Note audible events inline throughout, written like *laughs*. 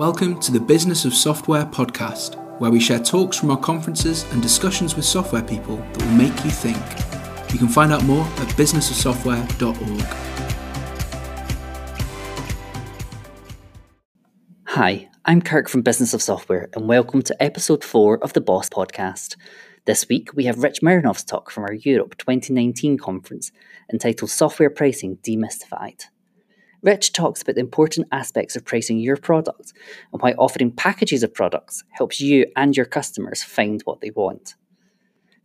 Welcome to the Business of Software podcast, where we share talks from our conferences and discussions with software people that will make you think. You can find out more at businessofsoftware.org. Hi, I'm Kirk from Business of Software, and welcome to episode 4 of the Boss podcast. This week, we have Rich Mironov's talk from our Europe 2019 conference entitled Software Pricing Demystified. Rich talks about the important aspects of pricing your product and why offering packages of products helps you and your customers find what they want.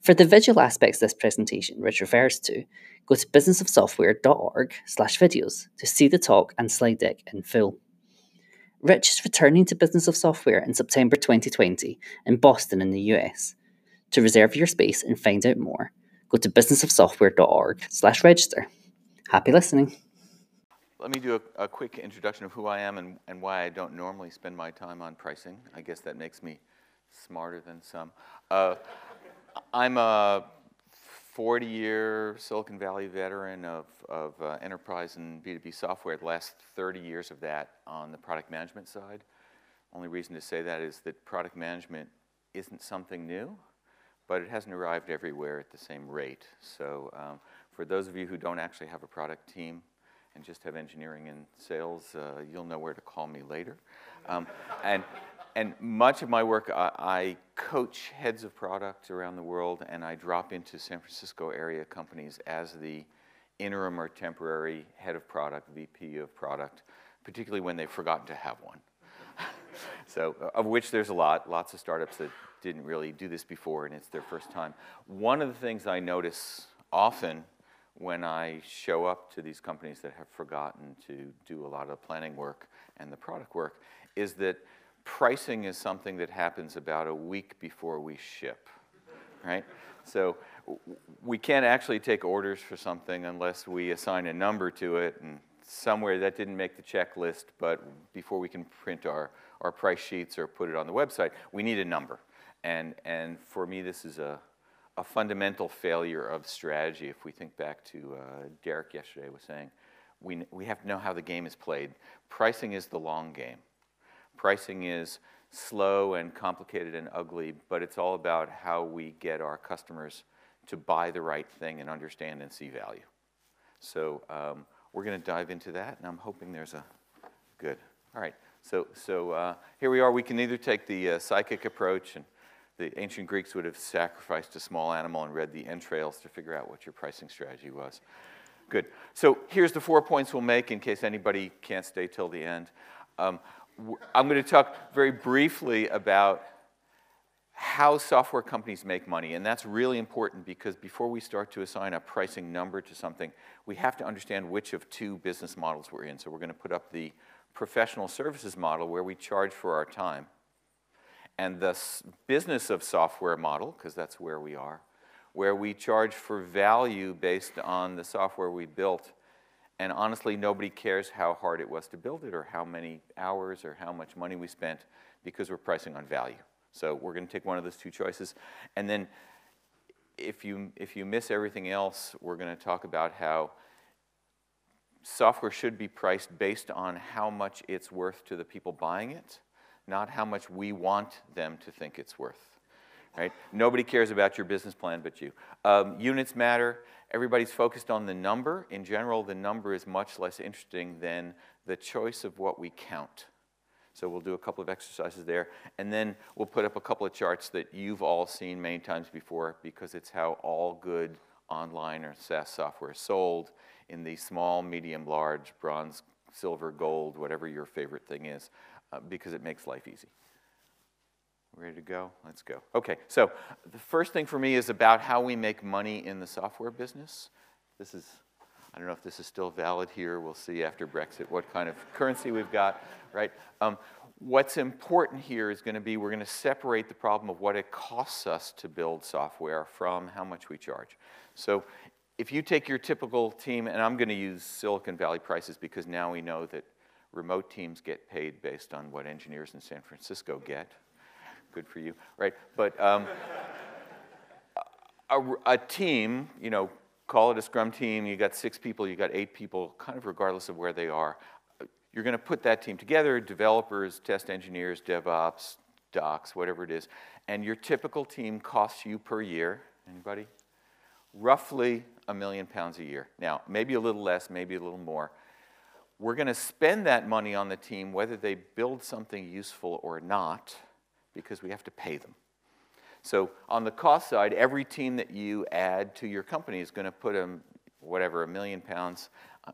For the visual aspects of this presentation Rich refers to, go to businessofsoftware.org slash videos to see the talk and slide deck in full. Rich is returning to Business of Software in September 2020 in Boston in the US. To reserve your space and find out more, go to businessofsoftware.org slash register. Happy listening. Let me do a, a, quick introduction of who I am and, and why I don't normally spend my time on pricing. I guess that makes me smarter than some. Uh, I'm a 40 year Silicon Valley veteran of, of uh, enterprise and B2B software, the last 30 years of that on the product management side. Only reason to say that is that product management isn't something new, but it hasn't arrived everywhere at the same rate. So, um, for those of you who don't actually have a product team, and just have engineering and sales, uh, you'll know where to call me later. Um, and, and much of my work, I, I, coach heads of product around the world, and I drop into San Francisco area companies as the interim or temporary head of product, VP of product, particularly when they've forgotten to have one. *laughs* so, uh, of which there's a lot, lots of startups that didn't really do this before, and it's their first time. One of the things I notice often when I show up to these companies that have forgotten to do a lot of the planning work and the product work is that pricing is something that happens about a week before we ship, right? So we can't actually take orders for something unless we assign a number to it and somewhere that didn't make the checklist, but before we can print our, our price sheets or put it on the website, we need a number. And, and for me, this is a, a fundamental failure of strategy. If we think back to uh, Derek yesterday was saying, we, we have to know how the game is played. Pricing is the long game. Pricing is slow and complicated and ugly, but it's all about how we get our customers to buy the right thing and understand and see value. So um, we're going to dive into that, and I'm hoping there's a good. All right. So so uh, here we are. We can either take the uh, psychic approach and the ancient Greeks would have sacrificed a small animal and read the entrails to figure out what your pricing strategy was. Good. So here's the four points we'll make in case anybody can't stay till the end. Um, I'm going to talk very briefly about how software companies make money. And that's really important because before we start to assign a pricing number to something, we have to understand which of two business models we're in. So we're going to put up the professional services model where we charge for our time and the business of software model, because that's where we are, where we charge for value based on the software we built. And honestly, nobody cares how hard it was to build it or how many hours or how much money we spent because we're pricing on value. So we're going to take one of those two choices. And then if you, if you miss everything else, we're going to talk about how software should be priced based on how much it's worth to the people buying it not how much we want them to think it's worth. Right? Nobody cares about your business plan but you. Um, units matter. Everybody's focused on the number. In general, the number is much less interesting than the choice of what we count. So we'll do a couple of exercises there, and then we'll put up a couple of charts that you've all seen many times before because it's how all good online or SaaS software is sold in the small, medium, large, bronze, silver, gold, whatever your favorite thing is uh, because it makes life easy. Ready to go? Let's go. Okay, so the first thing for me is about how we make money in the software business. This is, I don't know if this is still valid here. We'll see after Brexit what kind of currency we've got, right? Um, what's important here is going to be we're going to separate the problem of what it costs us to build software from how much we charge. So if you take your typical team, and I'm going to use Silicon Valley prices because now we know that remote teams get paid based on what engineers in San Francisco get. Good for you, right? But um, a, a, team, you know, call it a scrum team, you got six people, you got eight people, kind of regardless of where they are. you're going to put that team together, developers, test engineers, DevOps, docs, whatever it is, and your typical team costs you per year, anybody? Roughly a million pounds a year. Now, maybe a little less, maybe a little more. We're going to spend that money on the team whether they build something useful or not because we have to pay them. So on the cost side, every team that you add to your company is going to put a, whatever, a million pounds.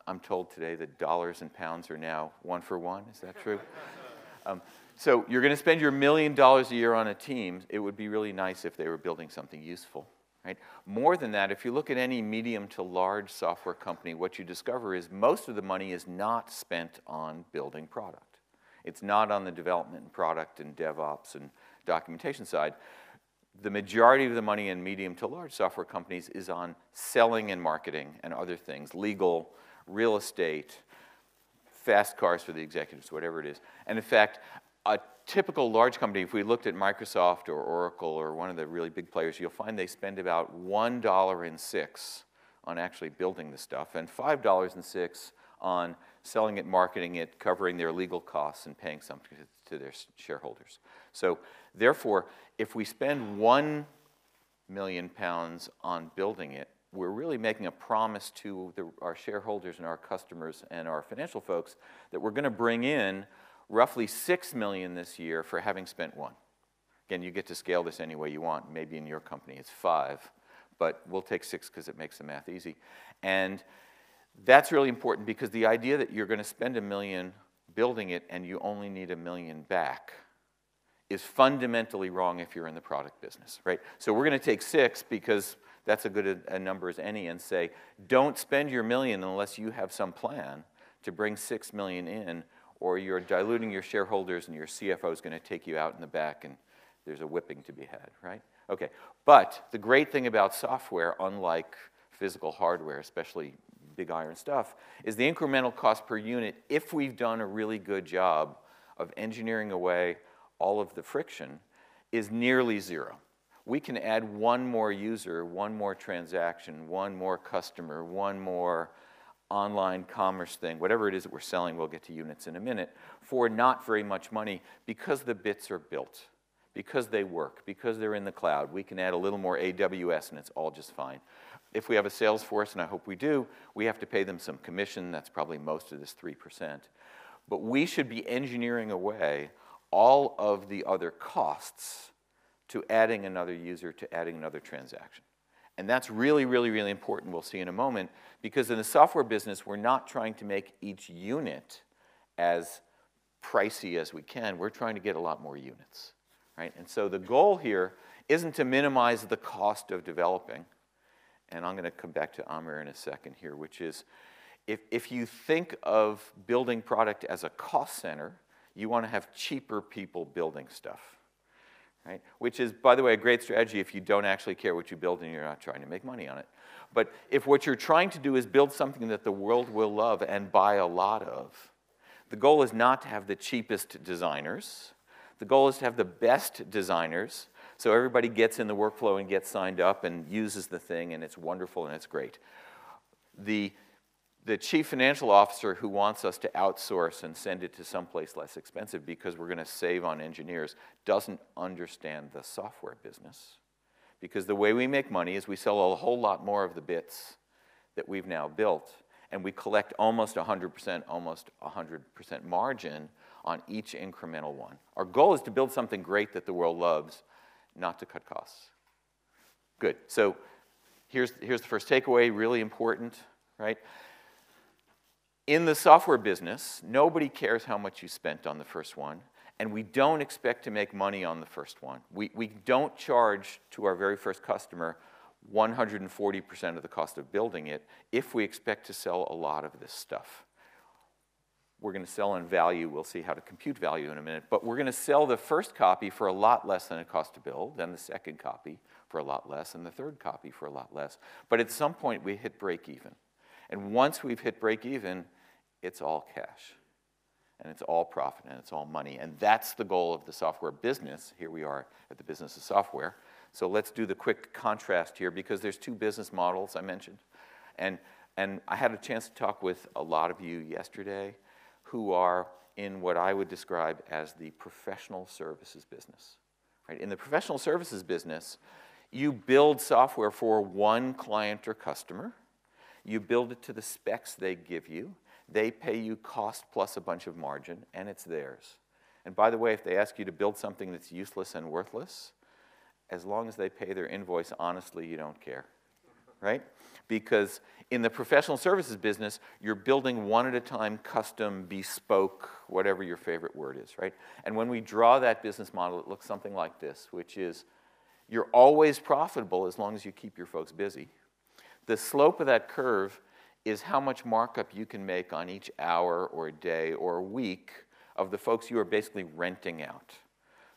I'm told today that dollars and pounds are now one for one. Is that true? *laughs* um, so you're going to spend your million dollars a year on a team. It would be really nice if they were building something useful. Right? More than that, if you look at any medium to large software company, what you discover is most of the money is not spent on building product. It's not on the development and product and DevOps and documentation side. The majority of the money in medium to large software companies is on selling and marketing and other things, legal, real estate, fast cars for the executives, whatever it is. And in fact, a typical large company, if we looked at Microsoft or Oracle or one of the really big players, you'll find they spend about $1 in six on actually building the stuff and $5 in six on selling it, marketing it, covering their legal costs, and paying something to their shareholders. So, therefore, if we spend one million pounds on building it, we're really making a promise to the, our shareholders and our customers and our financial folks that we're going to bring in roughly 6 million this year for having spent one. Again, you get to scale this any way you want. Maybe in your company it's five, but we'll take six because it makes the math easy. And that's really important because the idea that you're going to spend a million building it and you only need a million back is fundamentally wrong if you're in the product business, right? So we're going to take six because that's a good a number as any and say, don't spend your million unless you have some plan to bring six million in or you're diluting your shareholders and your CFO is going to take you out in the back and there's a whipping to be had, right? Okay, but the great thing about software, unlike physical hardware, especially big iron stuff, is the incremental cost per unit, if we've done a really good job of engineering away all of the friction, is nearly zero. We can add one more user, one more transaction, one more customer, one more online commerce thing, whatever it is that we're selling, we'll get to units in a minute, for not very much money because the bits are built, because they work, because they're in the cloud. We can add a little more AWS and it's all just fine. If we have a sales force, and I hope we do, we have to pay them some commission. That's probably most of this 3%. But we should be engineering away all of the other costs to adding another user, to adding another transaction. And that's really, really, really important. We'll see in a moment. Because in the software business, we're not trying to make each unit as pricey as we can. We're trying to get a lot more units. Right? And so the goal here isn't to minimize the cost of developing. And I'm going to come back to Amir in a second here, which is if, if you think of building product as a cost center, you want to have cheaper people building stuff right? Which is, by the way, a great strategy if you don't actually care what you build and you're not trying to make money on it. But if what you're trying to do is build something that the world will love and buy a lot of, the goal is not to have the cheapest designers. The goal is to have the best designers so everybody gets in the workflow and gets signed up and uses the thing and it's wonderful and it's great. The the chief financial officer who wants us to outsource and send it to someplace less expensive because we're going to save on engineers doesn't understand the software business. Because the way we make money is we sell a whole lot more of the bits that we've now built, and we collect almost 100%, almost 100% margin on each incremental one. Our goal is to build something great that the world loves, not to cut costs. Good. So here's, here's the first takeaway, really important, right? In the software business, nobody cares how much you spent on the first one, and we don't expect to make money on the first one. We, we don't charge to our very first customer 140% of the cost of building it if we expect to sell a lot of this stuff. We're going to sell in value. We'll see how to compute value in a minute. But we're going to sell the first copy for a lot less than it cost to build, then the second copy for a lot less, and the third copy for a lot less. But at some point, we hit break even. And once we've hit break even, it's all cash. And it's all profit and it's all money. And that's the goal of the software business. Here we are at the business of software. So let's do the quick contrast here because there's two business models I mentioned. And, and I had a chance to talk with a lot of you yesterday who are in what I would describe as the professional services business. Right? In the professional services business, you build software for one client or customer. You build it to the specs they give you. They pay you cost plus a bunch of margin, and it's theirs. And by the way, if they ask you to build something that's useless and worthless, as long as they pay their invoice honestly, you don't care, right? Because in the professional services business, you're building one at a time, custom, bespoke, whatever your favorite word is, right? And when we draw that business model, it looks something like this, which is you're always profitable as long as you keep your folks busy. The slope of that curve is how much markup you can make on each hour or day or week of the folks you are basically renting out.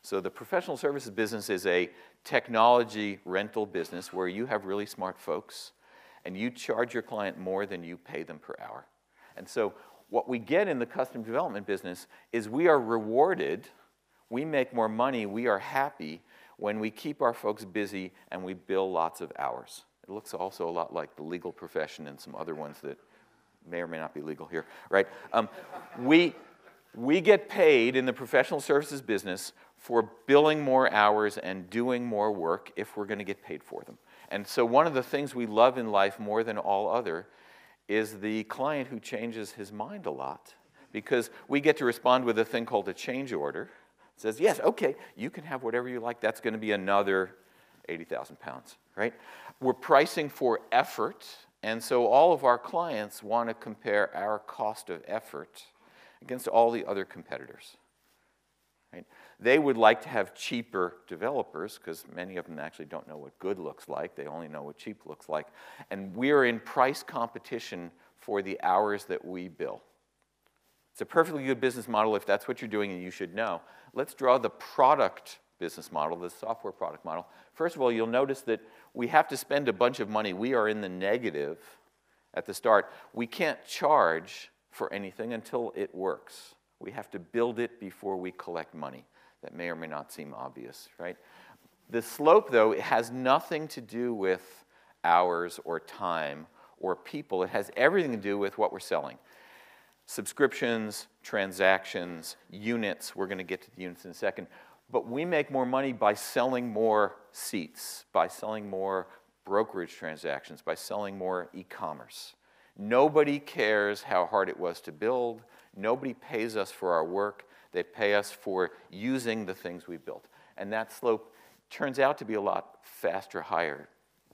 So the professional services business is a technology rental business where you have really smart folks and you charge your client more than you pay them per hour. And so what we get in the custom development business is we are rewarded, we make more money, we are happy when we keep our folks busy and we bill lots of hours. It looks also a lot like the legal profession and some other ones that may or may not be legal here, right? Um, we, we get paid in the professional services business for billing more hours and doing more work if we're going to get paid for them. And so one of the things we love in life more than all other is the client who changes his mind a lot because we get to respond with a thing called a change order. It says, yes, okay, you can have whatever you like. That's going to be another 80,000 pounds, right? We're pricing for effort, and so all of our clients want to compare our cost of effort against all the other competitors. Right? They would like to have cheaper developers because many of them actually don't know what good looks like. They only know what cheap looks like. And we are in price competition for the hours that we bill. It's a perfectly good business model if that's what you're doing and you should know. Let's draw the product business model, the software product model. First of all, you'll notice that we have to spend a bunch of money. We are in the negative at the start. We can't charge for anything until it works. We have to build it before we collect money. That may or may not seem obvious, right? The slope, though, it has nothing to do with hours or time or people. It has everything to do with what we're selling. Subscriptions, transactions, units. We're going to get to the units in a second. But we make more money by selling more seats, by selling more brokerage transactions, by selling more e commerce. Nobody cares how hard it was to build. Nobody pays us for our work. They pay us for using the things we built. And that slope turns out to be a lot faster, higher,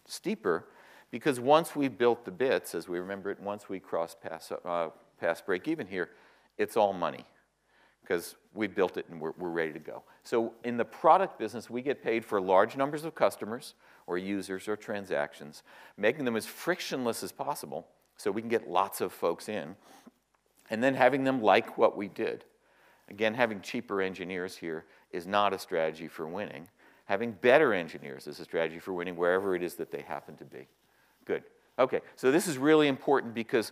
steeper, because once we built the bits, as we remember it, once we cross past, uh, past break even here, it's all money because we built it and we're, we're ready to go. So in the product business, we get paid for large numbers of customers or users or transactions, making them as frictionless as possible so we can get lots of folks in, and then having them like what we did. Again, having cheaper engineers here is not a strategy for winning. Having better engineers is a strategy for winning wherever it is that they happen to be. Good. Okay, so this is really important because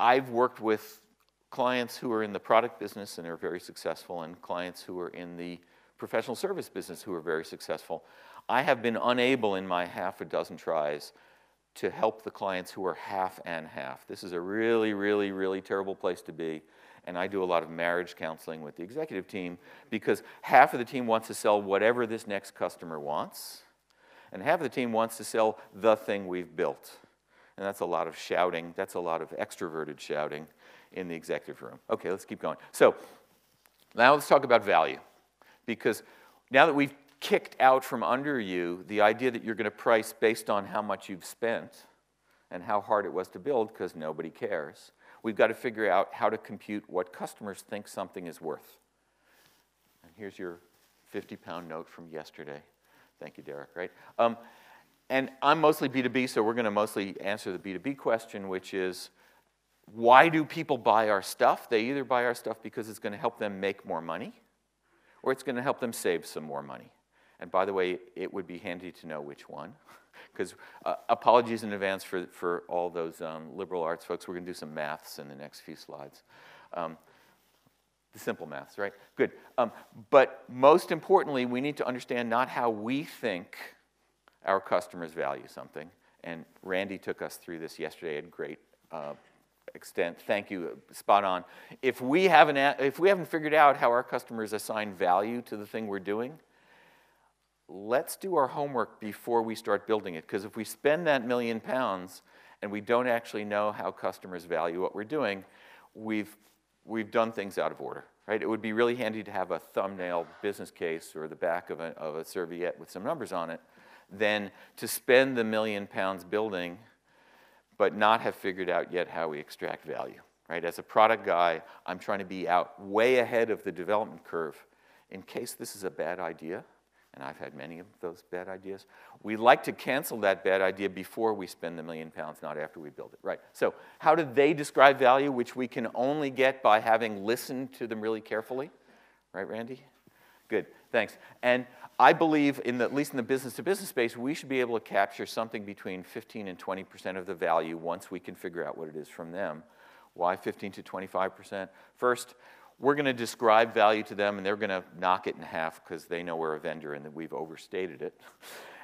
I've worked with clients who are in the product business and are very successful and clients who are in the professional service business who are very successful. I have been unable in my half a dozen tries to help the clients who are half and half. This is a really, really, really terrible place to be. And I do a lot of marriage counseling with the executive team because half of the team wants to sell whatever this next customer wants, and half of the team wants to sell the thing we've built. And that's a lot of shouting, that's a lot of extroverted shouting in the executive room. Okay, let's keep going. So now let's talk about value because now that we've kicked out from under you the idea that you're going to price based on how much you've spent and how hard it was to build because nobody cares. We've got to figure out how to compute what customers think something is worth. And here's your 50 pound note from yesterday. Thank you, Derek, right? Um, and I'm mostly B2B, so we're going to mostly answer the B2B question, which is why do people buy our stuff? They either buy our stuff because it's going to help them make more money or it's going to help them save some more money. And by the way, it would be handy to know which one. *laughs* Because uh, apologies in advance for, for all those um, liberal arts folks. We're going to do some maths in the next few slides. Um, the simple maths, right? Good. Um, but most importantly, we need to understand not how we think our customers value something. And Randy took us through this yesterday in great uh, extent. Thank you, spot on. If we haven't, if we haven't figured out how our customers assign value to the thing we're doing, let's do our homework before we start building it. Because if we spend that million pounds and we don't actually know how customers value what we're doing, we've, we've done things out of order. Right? It would be really handy to have a thumbnail business case or the back of a, of a serviette with some numbers on it than to spend the million pounds building but not have figured out yet how we extract value. Right? As a product guy, I'm trying to be out way ahead of the development curve in case this is a bad idea and I've had many of those bad ideas. We like to cancel that bad idea before we spend the million pounds, not after we build it. Right. So how do they describe value, which we can only get by having listened to them really carefully? Right, Randy? Good, thanks. And I believe, in the, at least in the business-to-business space, we should be able to capture something between 15 and 20% of the value once we can figure out what it is from them. Why 15 to 25%? First, we're going to describe value to them, and they're going to knock it in half because they know we're a vendor and that we've overstated it.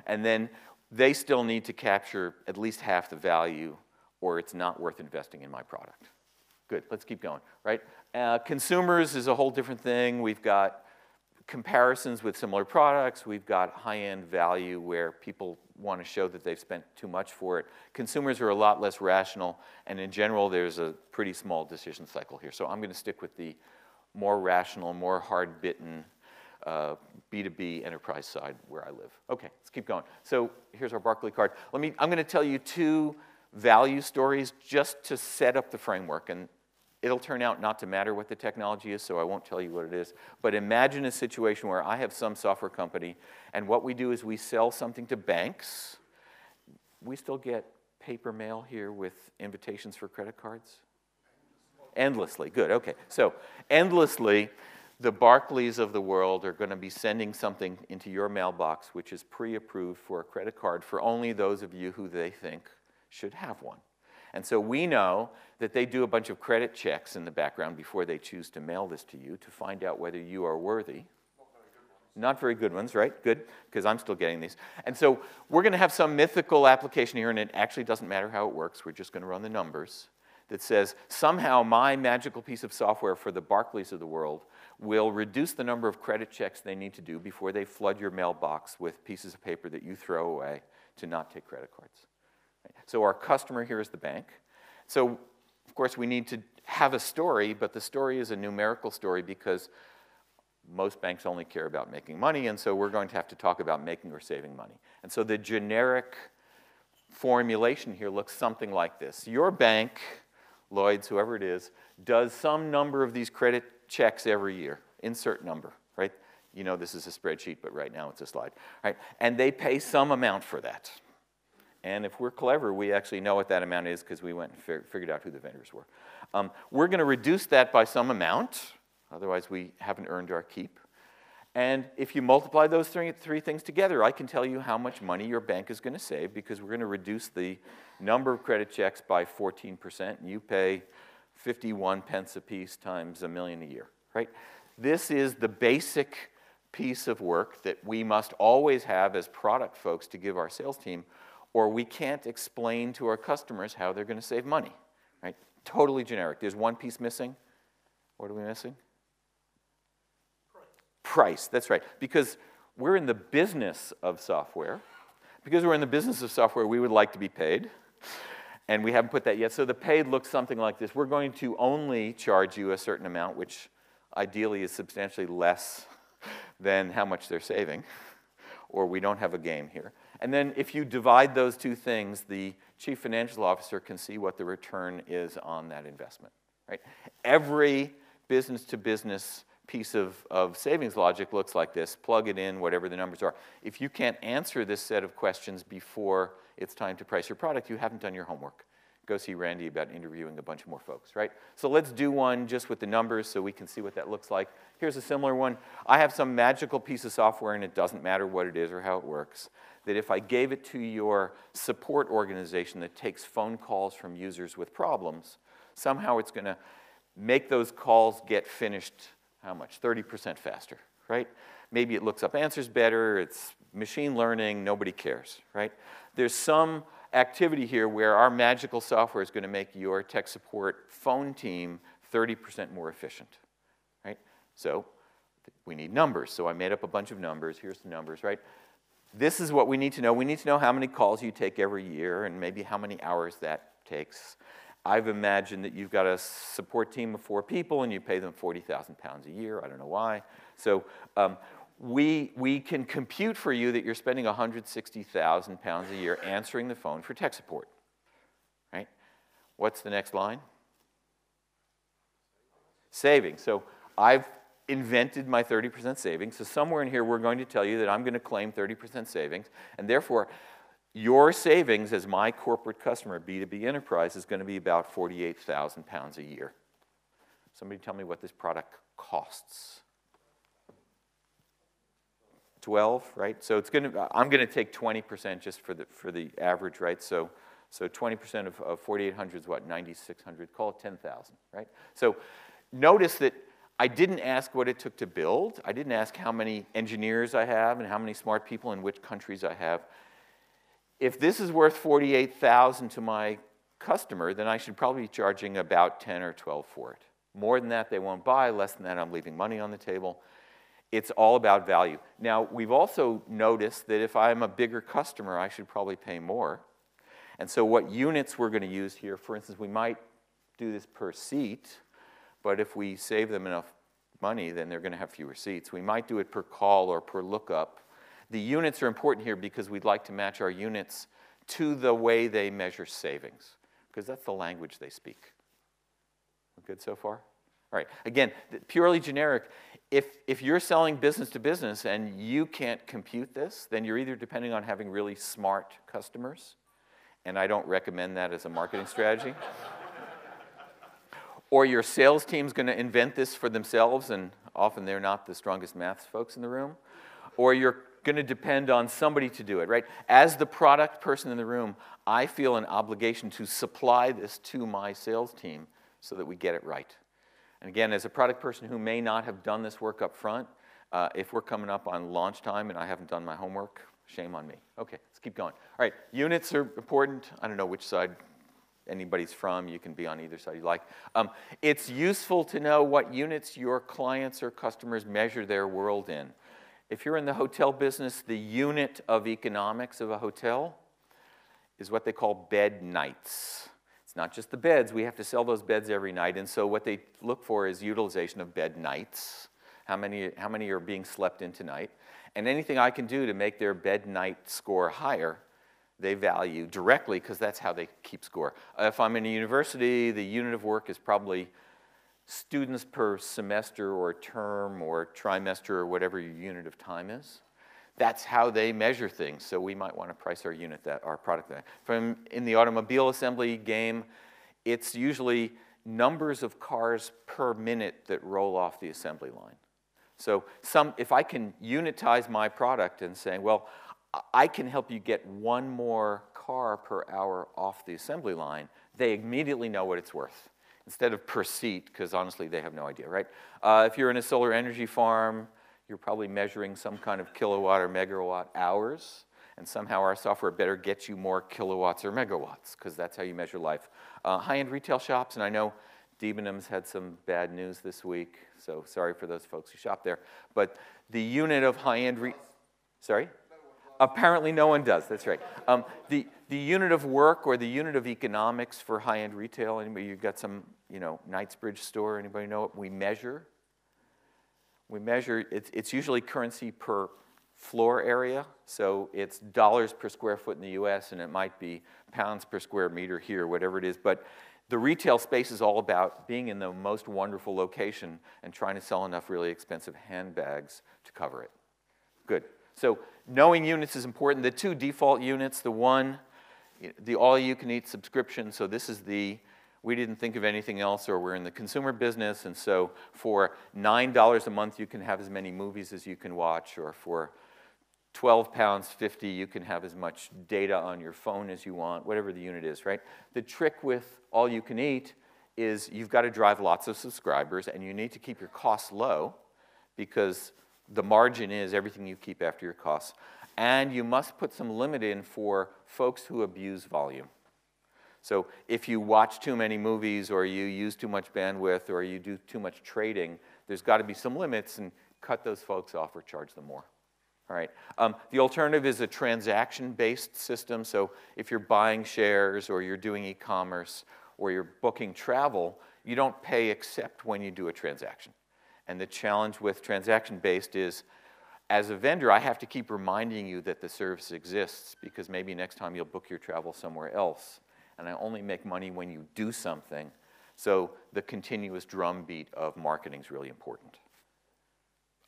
And then they still need to capture at least half the value, or it's not worth investing in my product. Good, let's keep going, right? Uh, consumers is a whole different thing. We've got comparisons with similar products. We've got high-end value where people want to show that they've spent too much for it. Consumers are a lot less rational, and in general, there's a pretty small decision cycle here. So I'm going to stick with the more rational, more hard-bitten uh, B2B enterprise side where I live. Okay, let's keep going. So here's our Barclaycard. Let me, I'm going to tell you two value stories just to set up the framework. And it'll turn out not to matter what the technology is, so I won't tell you what it is. But imagine a situation where I have some software company, and what we do is we sell something to banks. We still get paper mail here with invitations for credit cards? Endlessly, good, okay. So, endlessly, the Barclays of the world are going to be sending something into your mailbox which is pre approved for a credit card for only those of you who they think should have one. And so we know that they do a bunch of credit checks in the background before they choose to mail this to you to find out whether you are worthy. Not very good ones, right? Good, because I'm still getting these. And so we're going to have some mythical application here, and it actually doesn't matter how it works. We're just going to run the numbers that says somehow my magical piece of software for the Barclays of the world will reduce the number of credit checks they need to do before they flood your mailbox with pieces of paper that you throw away to not take credit cards. So our customer here is the bank. So of course we need to have a story, but the story is a numerical story because most banks only care about making money, and so we're going to have to talk about making or saving money. And so the generic formulation here looks something like this. Your bank Lloyd's, whoever it is, does some number of these credit checks every year, insert number, right? You know this is a spreadsheet, but right now it's a slide, right? And they pay some amount for that. And if we're clever, we actually know what that amount is because we went and figured out who the vendors were. Um, we're going to reduce that by some amount, otherwise we haven't earned our keep. And if you multiply those three, three things together, I can tell you how much money your bank is going to save because we're going to reduce the number of credit checks by 14%, and you pay 51 pence a piece times a million a year, right? This is the basic piece of work that we must always have as product folks to give our sales team, or we can't explain to our customers how they're going to save money, right? Totally generic. There's one piece missing. What are we missing? price. That's right. Because we're in the business of software. Because we're in the business of software, we would like to be paid. And we haven't put that yet. So the paid looks something like this. We're going to only charge you a certain amount, which ideally is substantially less than how much they're saving, or we don't have a game here. And then if you divide those two things, the chief financial officer can see what the return is on that investment. Right? Every business to business piece of, of savings logic looks like this. Plug it in, whatever the numbers are. If you can't answer this set of questions before it's time to price your product, you haven't done your homework. Go see Randy about interviewing a bunch more folks, right? So let's do one just with the numbers so we can see what that looks like. Here's a similar one. I have some magical piece of software, and it doesn't matter what it is or how it works, that if I gave it to your support organization that takes phone calls from users with problems, somehow it's going to make those calls get finished how much? 30% faster, right? Maybe it looks up answers better, it's machine learning, nobody cares, right? There's some activity here where our magical software is going to make your tech support phone team 30% more efficient, right? So we need numbers. So I made up a bunch of numbers. Here's the numbers, right? This is what we need to know. We need to know how many calls you take every year and maybe how many hours that takes. I've imagined that you've got a support team of four people and you pay them 40,000 pounds a year. I don't know why. So um, we, we can compute for you that you're spending 160,000 pounds a year answering the phone for tech support, right? What's the next line? Savings. So I've invented my 30% savings. So somewhere in here, we're going to tell you that I'm going to claim 30% savings, and therefore, your savings as my corporate customer, B2B enterprise, is going to be about 48,000 pounds a year. Somebody tell me what this product costs. 12, right? So it's going to, I'm going to take 20% just for the, for the average, right? So, so 20% of, of 4,800 is what, 9,600? Call it 10,000, right? So notice that I didn't ask what it took to build. I didn't ask how many engineers I have and how many smart people in which countries I have. If this is worth 48,000 to my customer, then I should probably be charging about 10 or 12 for it. More than that, they won't buy. Less than that, I'm leaving money on the table. It's all about value. Now, we've also noticed that if I'm a bigger customer, I should probably pay more. And so what units we're going to use here, for instance, we might do this per seat, but if we save them enough money, then they're going to have fewer seats. We might do it per call or per lookup. The units are important here because we'd like to match our units to the way they measure savings, because that's the language they speak. We're good so far? All right, again, purely generic. If, if you're selling business to business and you can't compute this, then you're either depending on having really smart customers, and I don't recommend that as a marketing strategy, or your sales team's going to invent this for themselves, and often they're not the strongest maths folks in the room, or you're going to depend on somebody to do it, right? As the product person in the room, I feel an obligation to supply this to my sales team so that we get it right. And again, as a product person who may not have done this work up front, uh, if we're coming up on launch time and I haven't done my homework, shame on me. Okay, let's keep going. All right, units are important. I don't know which side anybody's from. You can be on either side you like. Um, it's useful to know what units your clients or customers measure their world in. If you're in the hotel business, the unit of economics of a hotel is what they call bed nights. It's not just the beds. We have to sell those beds every night. And so what they look for is utilization of bed nights. How many, how many are being slept in tonight? And anything I can do to make their bed night score higher, they value directly because that's how they keep score. If I'm in a university, the unit of work is probably students per semester or term or trimester or whatever your unit of time is. That's how they measure things. So we might want to price our unit that our product that. From in the automobile assembly game, it's usually numbers of cars per minute that roll off the assembly line. So some, if I can unitize my product and say, well, I can help you get one more car per hour off the assembly line, they immediately know what it's worth instead of per seat, because honestly, they have no idea, right? Uh, if you're in a solar energy farm, you're probably measuring some kind of kilowatt or megawatt hours, and somehow our software better get you more kilowatts or megawatts, because that's how you measure life. Uh, high-end retail shops, and I know Debenhams had some bad news this week, so sorry for those folks who shop there, but the unit of high-end sorry? Apparently no one does, that's right. Um, the, the unit of work or the unit of economics for high-end retail, anybody, you've got some, you know, Knightsbridge store, anybody know it? we measure? We measure, it's, it's usually currency per floor area. So it's dollars per square foot in the US, and it might be pounds per square meter here, whatever it is. But the retail space is all about being in the most wonderful location and trying to sell enough really expensive handbags to cover it. Good. So knowing units is important. The two default units, the one, the all-you-can-eat subscription, so this is the we didn't think of anything else, or we're in the consumer business, and so for $9 a month, you can have as many movies as you can watch, or for 12 pounds 50, you can have as much data on your phone as you want, whatever the unit is, right? The trick with all you can eat is you've got to drive lots of subscribers, and you need to keep your costs low because the margin is everything you keep after your costs. And you must put some limit in for folks who abuse volume. So if you watch too many movies or you use too much bandwidth or you do too much trading, there's got to be some limits and cut those folks off or charge them more. All right. Um, the alternative is a transaction-based system. So if you're buying shares or you're doing e-commerce or you're booking travel, you don't pay except when you do a transaction. And the challenge with transaction-based is, as a vendor, I have to keep reminding you that the service exists because maybe next time you'll book your travel somewhere else and I only make money when you do something. So the continuous drumbeat of marketing is really important.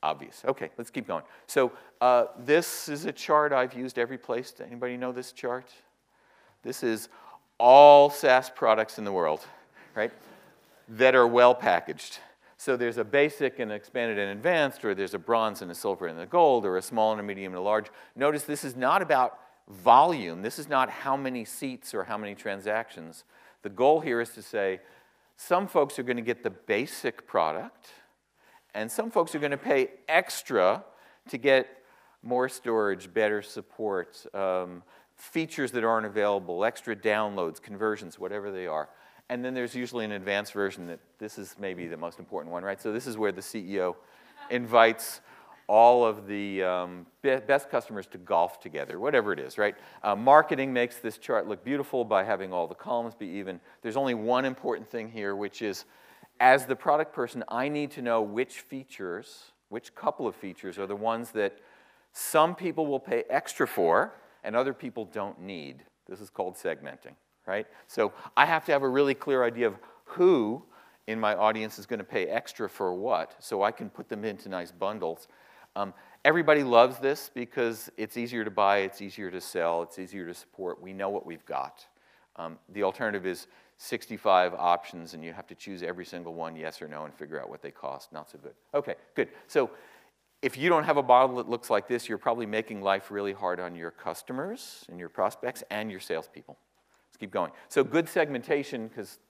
Obvious. Okay, let's keep going. So uh, this is a chart I've used every place. Does anybody know this chart? This is all SaaS products in the world, right, that are well packaged. So there's a basic and expanded and advanced, or there's a bronze and a silver and a gold, or a small and a medium and a large. Notice this is not about volume. This is not how many seats or how many transactions. The goal here is to say some folks are going to get the basic product, and some folks are going to pay extra to get more storage, better support, um, features that aren't available, extra downloads, conversions, whatever they are. And then there's usually an advanced version that this is maybe the most important one, right? So this is where the CEO invites all of the um, be best customers to golf together, whatever it is, right? Uh, marketing makes this chart look beautiful by having all the columns be even. There's only one important thing here, which is as the product person, I need to know which features, which couple of features are the ones that some people will pay extra for and other people don't need. This is called segmenting, right? So I have to have a really clear idea of who in my audience is going to pay extra for what so I can put them into nice bundles um, everybody loves this because it's easier to buy, it's easier to sell, it's easier to support. We know what we've got. Um, the alternative is 65 options and you have to choose every single one, yes or no, and figure out what they cost. Not so good. Okay, good. So if you don't have a model that looks like this, you're probably making life really hard on your customers and your prospects and your salespeople. Let's keep going. So good segmentation, because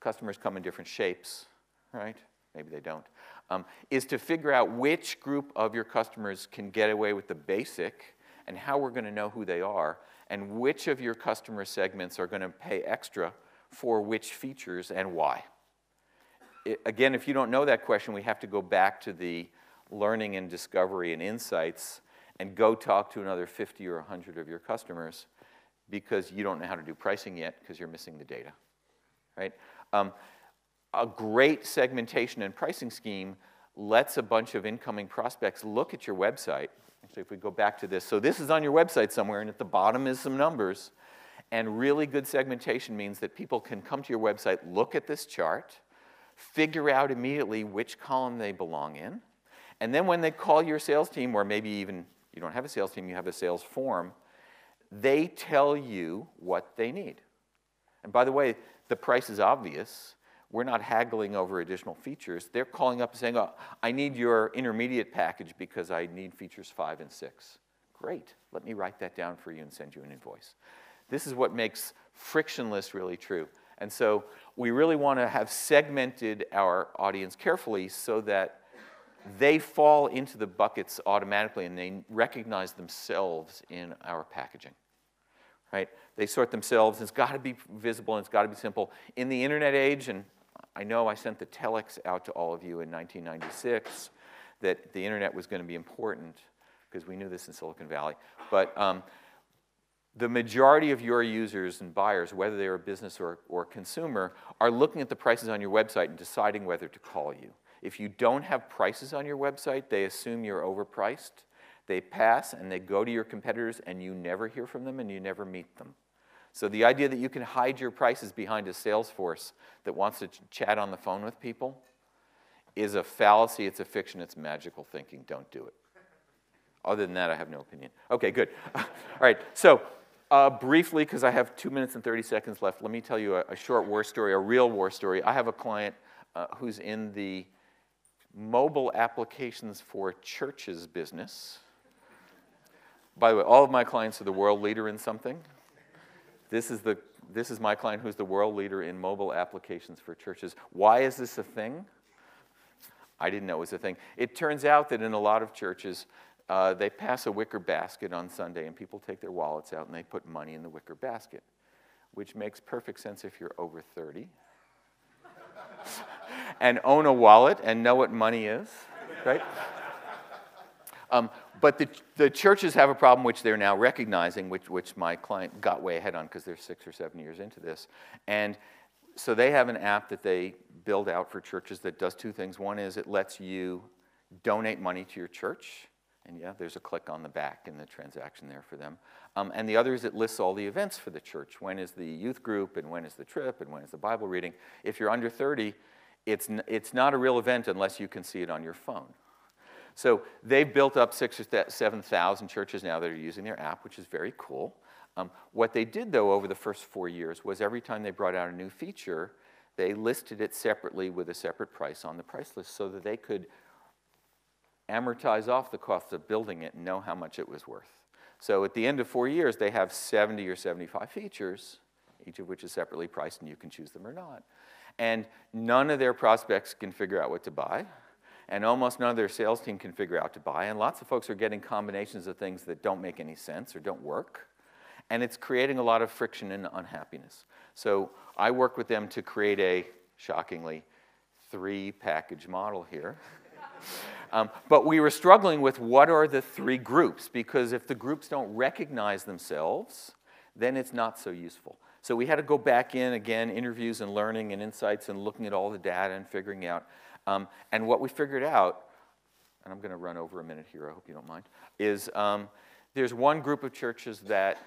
customers come in different shapes, right? Maybe they don't um, is to figure out which group of your customers can get away with the basic and how we're going to know who they are, and which of your customer segments are going to pay extra for which features and why. It, again, if you don't know that question, we have to go back to the learning and discovery and insights and go talk to another 50 or 100 of your customers because you don't know how to do pricing yet because you're missing the data, right? Um, a great segmentation and pricing scheme lets a bunch of incoming prospects look at your website. Actually, if we go back to this, so this is on your website somewhere, and at the bottom is some numbers. And really good segmentation means that people can come to your website, look at this chart, figure out immediately which column they belong in, and then when they call your sales team, or maybe even you don't have a sales team, you have a sales form, they tell you what they need. And by the way, the price is obvious. We're not haggling over additional features. They're calling up and saying, oh, I need your intermediate package because I need features five and six. Great, let me write that down for you and send you an invoice. This is what makes frictionless really true. And so we really want to have segmented our audience carefully so that they fall into the buckets automatically and they recognize themselves in our packaging. Right? They sort themselves, it's got to be visible and it's got to be simple. In the internet age, and I know I sent the telex out to all of you in 1996 that the internet was going to be important because we knew this in Silicon Valley. But um, the majority of your users and buyers, whether they're a business or, or consumer, are looking at the prices on your website and deciding whether to call you. If you don't have prices on your website, they assume you're overpriced. They pass and they go to your competitors and you never hear from them and you never meet them. So the idea that you can hide your prices behind a sales force that wants to ch chat on the phone with people is a fallacy, it's a fiction, it's magical thinking. Don't do it. Other than that, I have no opinion. Okay, good. *laughs* All right, so uh, briefly, because I have two minutes and 30 seconds left, let me tell you a, a short war story, a real war story. I have a client uh, who's in the mobile applications for churches business. By the way, all of my clients are the world leader in something. This is, the, this is my client who's the world leader in mobile applications for churches. Why is this a thing? I didn't know it was a thing. It turns out that in a lot of churches, uh, they pass a wicker basket on Sunday, and people take their wallets out and they put money in the wicker basket, which makes perfect sense if you're over 30 and own a wallet and know what money is, right? Um, but the, the churches have a problem which they're now recognizing, which, which my client got way ahead on because they're six or seven years into this. And so they have an app that they build out for churches that does two things. One is it lets you donate money to your church. And yeah, there's a click on the back in the transaction there for them. Um, and the other is it lists all the events for the church. When is the youth group, and when is the trip, and when is the Bible reading. If you're under 30, it's, it's not a real event unless you can see it on your phone. So they've built up six or 7,000 churches now that are using their app, which is very cool. Um, what they did, though, over the first four years was every time they brought out a new feature, they listed it separately with a separate price on the price list so that they could amortize off the cost of building it and know how much it was worth. So at the end of four years, they have 70 or 75 features, each of which is separately priced, and you can choose them or not. And none of their prospects can figure out what to buy and almost none of their sales team can figure out to buy. And lots of folks are getting combinations of things that don't make any sense or don't work. And it's creating a lot of friction and unhappiness. So I work with them to create a, shockingly, three package model here. *laughs* um, but we were struggling with what are the three groups, because if the groups don't recognize themselves, then it's not so useful. So we had to go back in again, interviews and learning and insights and looking at all the data and figuring out um, and what we figured out, and I'm going to run over a minute here, I hope you don't mind, is um, there's one group of churches that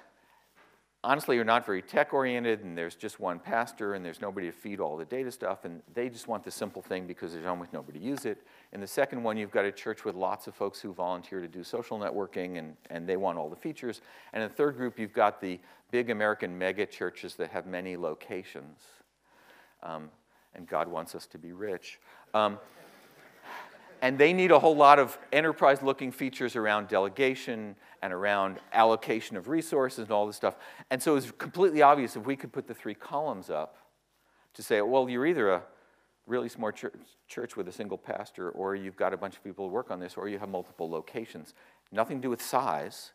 honestly are not very tech oriented, and there's just one pastor, and there's nobody to feed all the data stuff, and they just want the simple thing because there's almost nobody to use it. And the second one, you've got a church with lots of folks who volunteer to do social networking, and, and they want all the features. And in the third group, you've got the big American mega churches that have many locations. Um, and God wants us to be rich. Um, and they need a whole lot of enterprise looking features around delegation and around allocation of resources and all this stuff. And so it was completely obvious if we could put the three columns up to say, well, you're either a really smart church, church with a single pastor, or you've got a bunch of people who work on this, or you have multiple locations. Nothing to do with size.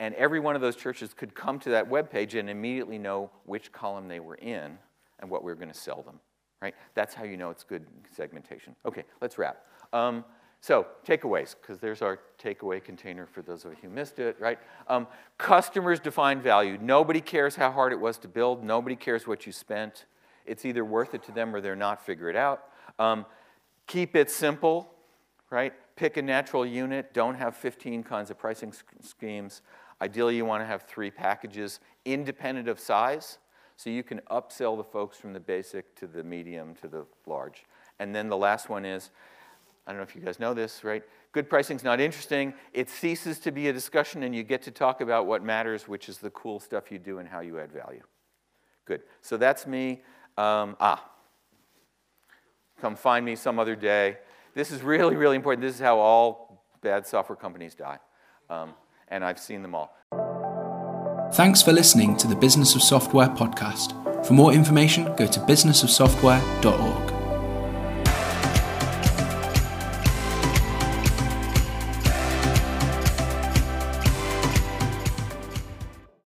And every one of those churches could come to that web page and immediately know which column they were in and what we were going to sell them right? That's how you know it's good segmentation. Okay, let's wrap. Um, so, takeaways, because there's our takeaway container for those of you who missed it, right? Um, customers define value. Nobody cares how hard it was to build. Nobody cares what you spent. It's either worth it to them or they're not. Figure it out. Um, keep it simple, right? Pick a natural unit. Don't have 15 kinds of pricing schemes. Ideally, you want to have three packages independent of size. So you can upsell the folks from the basic to the medium to the large. And then the last one is, I don't know if you guys know this, right? Good pricing is not interesting. It ceases to be a discussion and you get to talk about what matters, which is the cool stuff you do and how you add value. Good. So that's me. Um, ah, come find me some other day. This is really, really important. This is how all bad software companies die. Um, and I've seen them all. Thanks for listening to the Business of Software podcast. For more information, go to businessofsoftware.org.